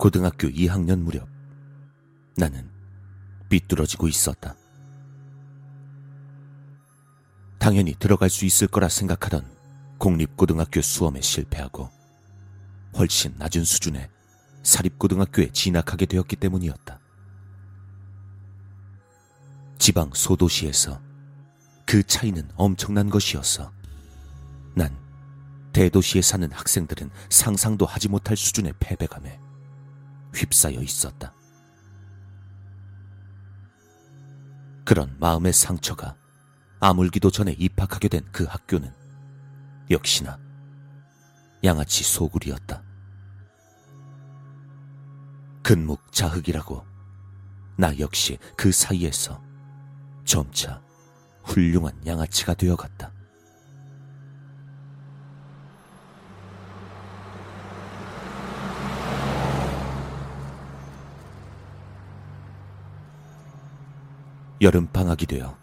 고등학교 2학년 무렵 나는 삐뚤어지고 있었다. 당연히 들어갈 수 있을 거라 생각하던 공립고등학교 수험에 실패하고 훨씬 낮은 수준의 사립고등학교에 진학하게 되었기 때문이었다. 지방 소도시에서 그 차이는 엄청난 것이었어. 난 대도시에 사는 학생들은 상상도 하지 못할 수준의 패배감에 휩싸여 있었다. 그런 마음의 상처가 아물기도 전에 입학하게 된 그 학교는 역시나 양아치 소굴이었다. 근묵 자흑이라고 나 역시 그 사이에서 점차 훌륭한 양아치가 되어갔다. 여름 방학이 되어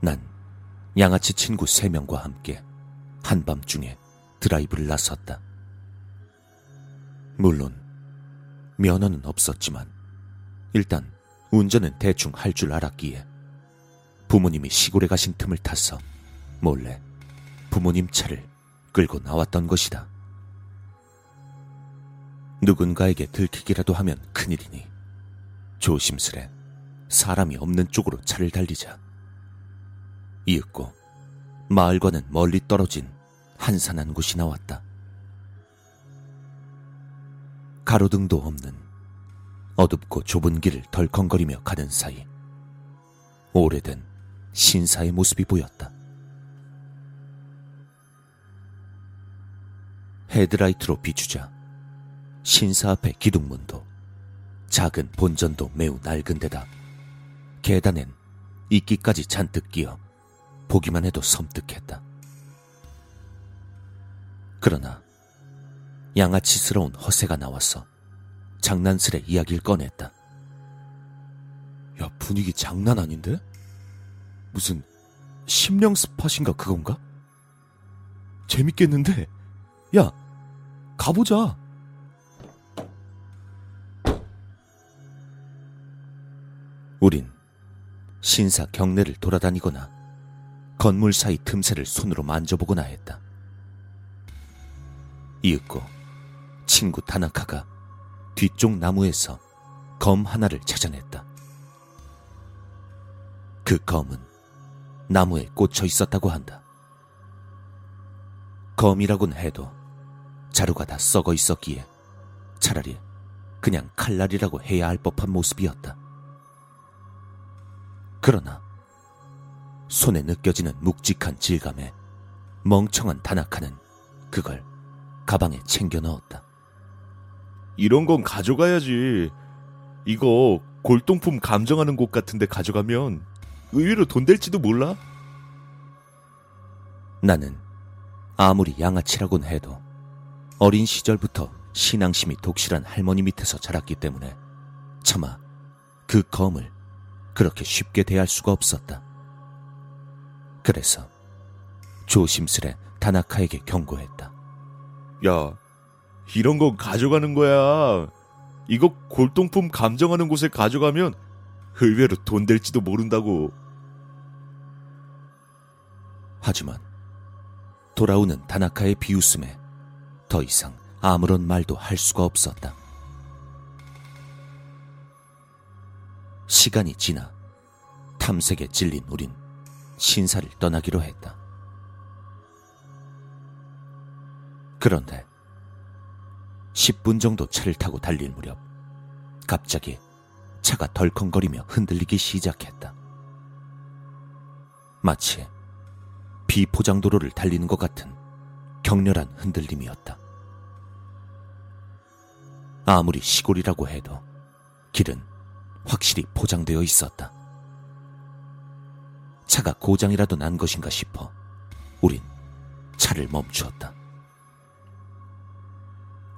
난 양아치 친구 세 명과 함께 한밤중에 드라이브를 나섰다. 물론 면허는 없었지만 일단 운전은 대충 할 줄 알았기에 부모님이 시골에 가신 틈을 타서 몰래 부모님 차를 끌고 나왔던 것이다. 누군가에게 들키기라도 하면 큰일이니 조심스레 사람이 없는 쪽으로 차를 달리자. 이윽고 마을과는 멀리 떨어진 한산한 곳이 나왔다. 가로등도 없는 어둡고 좁은 길을 덜컹거리며 가는 사이 오래된 신사의 모습이 보였다. 헤드라이트로 비추자 신사 앞의 기둥문도 작은 본전도 매우 낡은 데다 계단엔 이끼까지 잔뜩 끼어 보기만 해도 섬뜩했다. 그러나 양아치스러운 허세가 나와서 장난스레 이야기를 꺼냈다. 야, 분위기 장난 아닌데? 무슨 심령 스팟인가 그건가? 재밌겠는데? 야, 가보자. 우린 신사 경내를 돌아다니거나 건물 사이 틈새를 손으로 만져보거나 했다. 이윽고 친구 타나카가 뒤쪽 나무에서 검 하나를 찾아냈다. 그 검은 나무에 꽂혀 있었다고 한다. 검이라곤 해도 자루가 다 썩어 있었기에 차라리 그냥 칼날이라고 해야 할 법한 모습이었다. 그러나 손에 느껴지는 묵직한 질감에 멍청한 다나카는 그걸 가방에 챙겨 넣었다. 이런 건 가져가야지. 이거 골동품 감정하는 곳 같은데 가져가면 의외로 돈 될지도 몰라. 나는 아무리 양아치라곤 해도 어린 시절부터 신앙심이 독실한 할머니 밑에서 자랐기 때문에 차마 그 검을 그렇게 쉽게 대할 수가 없었다. 그래서 조심스레 다나카에게 경고했다. 야, 이런 거 가져가는 거야. 이거 골동품 감정하는 곳에 가져가면 의외로 돈 될지도 모른다고. 하지만 돌아오는 다나카의 비웃음에 더 이상 아무런 말도 할 수가 없었다. 시간이 지나 탐색에 찔린 우린 신사를 떠나기로 했다. 그런데 10분 정도 차를 타고 달릴 무렵 갑자기 차가 덜컹거리며 흔들리기 시작했다. 마치 비포장도로를 달리는 것 같은 격렬한 흔들림이었다. 아무리 시골이라고 해도 길은 확실히 포장되어 있었다. 차가 고장이라도 난 것인가 싶어 우린 차를 멈추었다.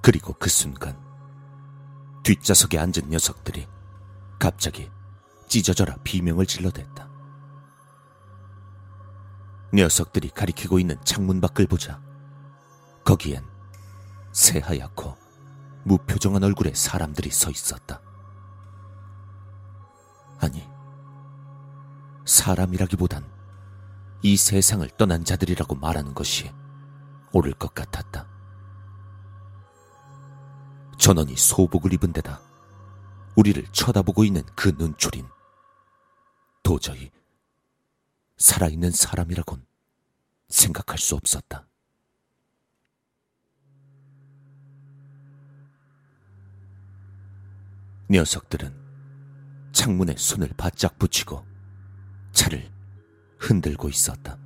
그리고 그 순간 뒷좌석에 앉은 녀석들이 갑자기 찢어져라 비명을 질러댔다. 녀석들이 가리키고 있는 창문 밖을 보자 거기엔 새하얗고 무표정한 얼굴의 사람들이 서 있었다. 아니, 사람이라기보단 이 세상을 떠난 자들이라고 말하는 것이 옳을 것 같았다. 전원이 소복을 입은 데다 우리를 쳐다보고 있는 그 눈초린 도저히 살아있는 사람이라곤 생각할 수 없었다. 녀석들은 창문에 손을 바짝 붙이고 차를 흔들고 있었다.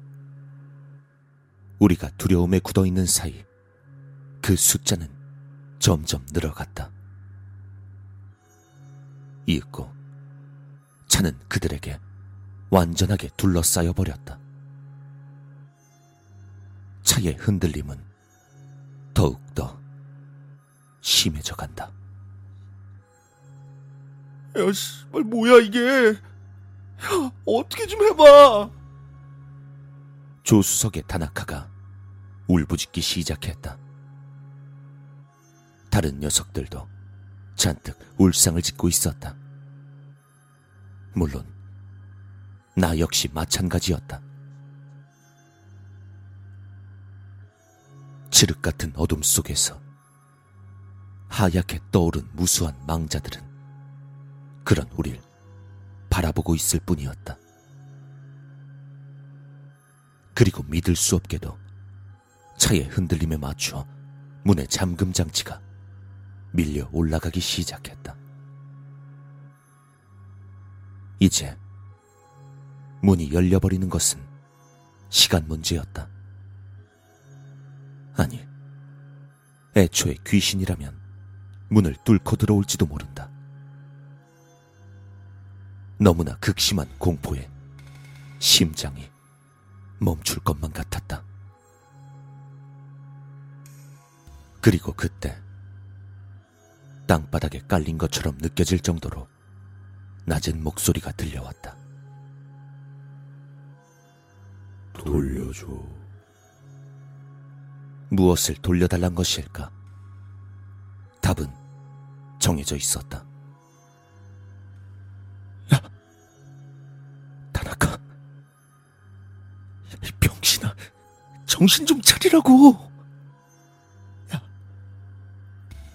우리가 두려움에 굳어 있는 사이 그 숫자는 점점 늘어갔다. 이윽고 차는 그들에게 완전하게 둘러싸여 버렸다. 차의 흔들림은 더욱더 심해져 간다. 야, 씨발, 뭐야, 이게. 야, 어떻게 좀 해봐. 조수석의 다나카가 울부짖기 시작했다. 다른 녀석들도 잔뜩 울상을 짓고 있었다. 물론 나 역시 마찬가지였다. 칠흑 같은 어둠 속에서 하얗게 떠오른 무수한 망자들은 그런 우릴 바라보고 있을 뿐이었다. 그리고 믿을 수 없게도 차의 흔들림에 맞춰 문의 잠금 장치가 밀려 올라가기 시작했다. 이제 문이 열려버리는 것은 시간 문제였다. 아니, 애초에 귀신이라면 문을 뚫고 들어올지도 모른다. 너무나 극심한 공포에 심장이 멈출 것만 같았다. 그리고 그때 땅바닥에 깔린 것처럼 느껴질 정도로 낮은 목소리가 들려왔다. 돌려줘. 무엇을 돌려달란 것일까? 답은 정해져 있었다. 정신 좀 차리라고. 야,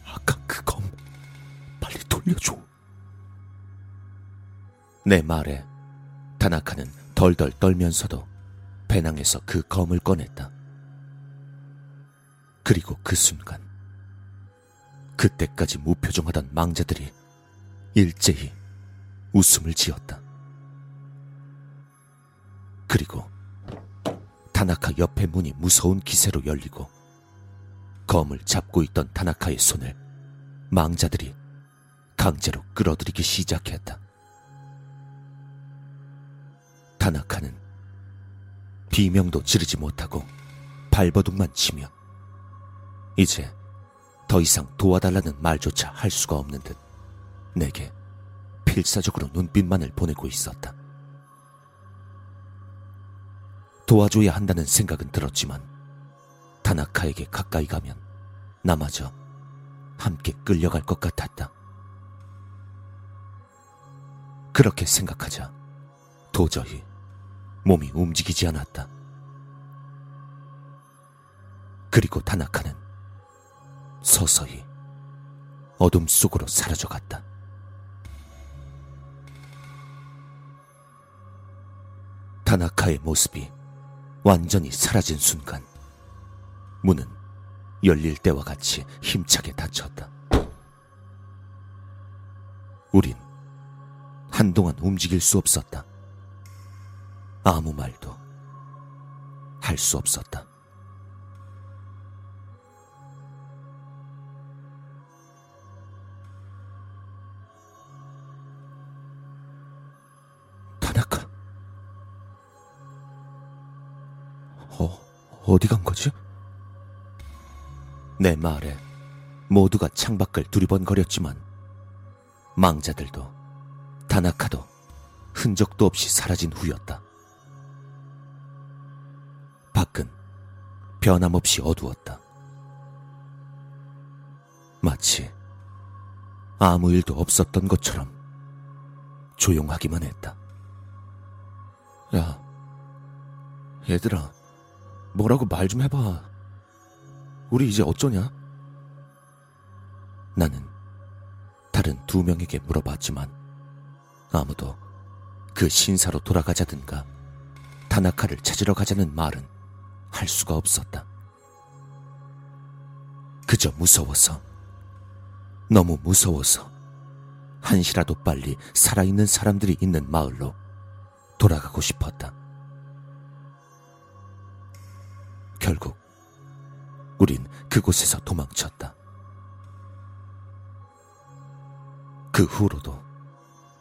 아까 그 검, 빨리 돌려줘. 내 말에 다나카는 덜덜 떨면서도 배낭에서 그 검을 꺼냈다. 그리고 그 순간 그때까지 무표정하던 망자들이 일제히 웃음을 지었다. 그리고 타나카 옆의 문이 무서운 기세로 열리고 검을 잡고 있던 타나카의 손을 망자들이 강제로 끌어들이기 시작했다. 타나카는 비명도 지르지 못하고 발버둥만 치며 이제 더 이상 도와달라는 말조차 할 수가 없는 듯 내게 필사적으로 눈빛만을 보내고 있었다. 도와줘야 한다는 생각은 들었지만 타나카에게 가까이 가면 나마저 함께 끌려갈 것 같았다. 그렇게 생각하자 도저히 몸이 움직이지 않았다. 그리고 타나카는 서서히 어둠 속으로 사라져갔다. 타나카의 모습이 완전히 사라진 순간 문은 열릴 때와 같이 힘차게 닫혔다. 우린 한동안 움직일 수 없었다. 아무 말도 할 수 없었다. 어, 어디 간 거지? 내 말에 모두가 창밖을 두리번거렸지만 망자들도 다나카도 흔적도 없이 사라진 후였다. 밖은 변함없이 어두웠다. 마치 아무 일도 없었던 것처럼 조용하기만 했다. 야, 얘들아, 뭐라고 말 좀 해봐. 우리 이제 어쩌냐? 나는 다른 두 명에게 물어봤지만 아무도 그 신사로 돌아가자든가 다나카를 찾으러 가자는 말은 할 수가 없었다. 그저 무서워서, 너무 무서워서 한시라도 빨리 살아있는 사람들이 있는 마을로 돌아가고 싶었다. 결국 우린 그곳에서 도망쳤다. 그 후로도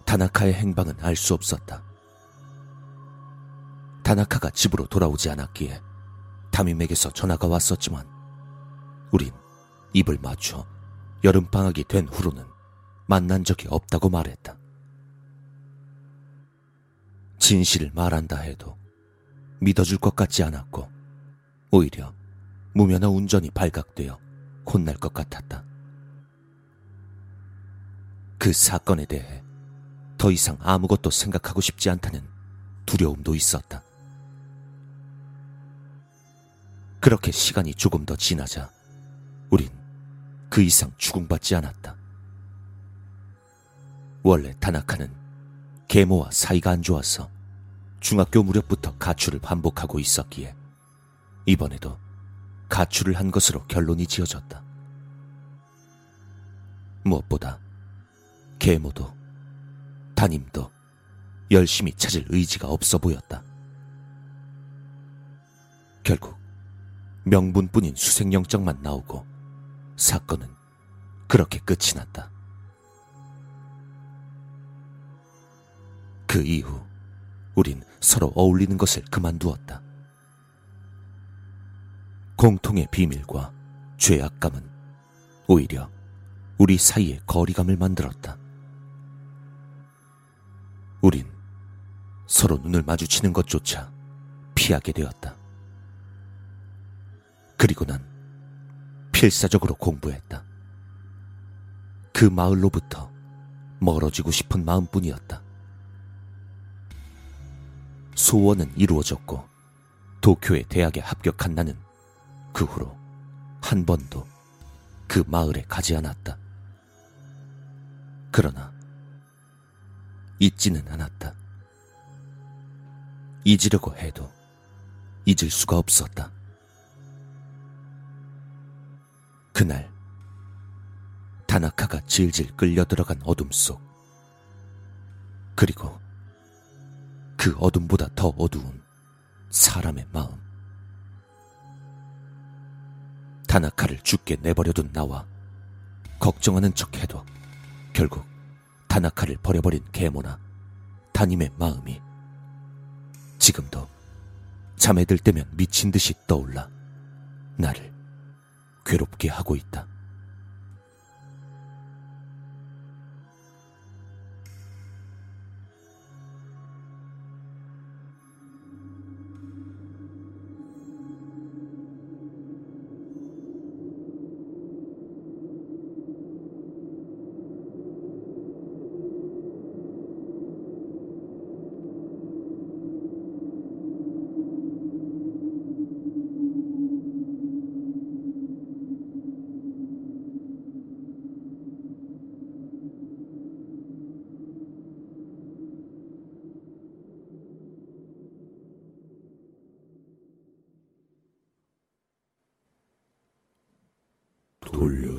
다나카의 행방은 알 수 없었다. 다나카가 집으로 돌아오지 않았기에 담임에게서 전화가 왔었지만 우린 입을 맞춰 여름방학이 된 후로는 만난 적이 없다고 말했다. 진실을 말한다 해도 믿어줄 것 같지 않았고 오히려 무면허 운전이 발각되어 혼날 것 같았다. 그 사건에 대해 더 이상 아무것도 생각하고 싶지 않다는 두려움도 있었다. 그렇게 시간이 조금 더 지나자 우린 그 이상 추궁받지 않았다. 원래 타나카는 계모와 사이가 안 좋아서 중학교 무렵부터 가출을 반복하고 있었기에 이번에도 가출을 한 것으로 결론이 지어졌다. 무엇보다 계모도 담임도 열심히 찾을 의지가 없어 보였다. 결국 명분뿐인 수색영장만 나오고 사건은 그렇게 끝이 났다. 그 이후 우린 서로 어울리는 것을 그만두었다. 공통의 비밀과 죄악감은 오히려 우리 사이에 거리감을 만들었다. 우린 서로 눈을 마주치는 것조차 피하게 되었다. 그리고 난 필사적으로 공부했다. 그 마을로부터 멀어지고 싶은 마음뿐이었다. 소원은 이루어졌고 도쿄의 대학에 합격한 나는 그 후로 한 번도 그 마을에 가지 않았다. 그러나 잊지는 않았다. 잊으려고 해도 잊을 수가 없었다. 그날 다나카가 질질 끌려 들어간 어둠 속 그리고 그 어둠보다 더 어두운 사람의 마음 다나카를 죽게 내버려둔 나와 걱정하는 척해도 결국 다나카를 버려버린 계모나 담임의 마음이 지금도 잠에 들 때면 미친 듯이 떠올라 나를 괴롭게 하고 있다.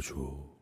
돌려줘.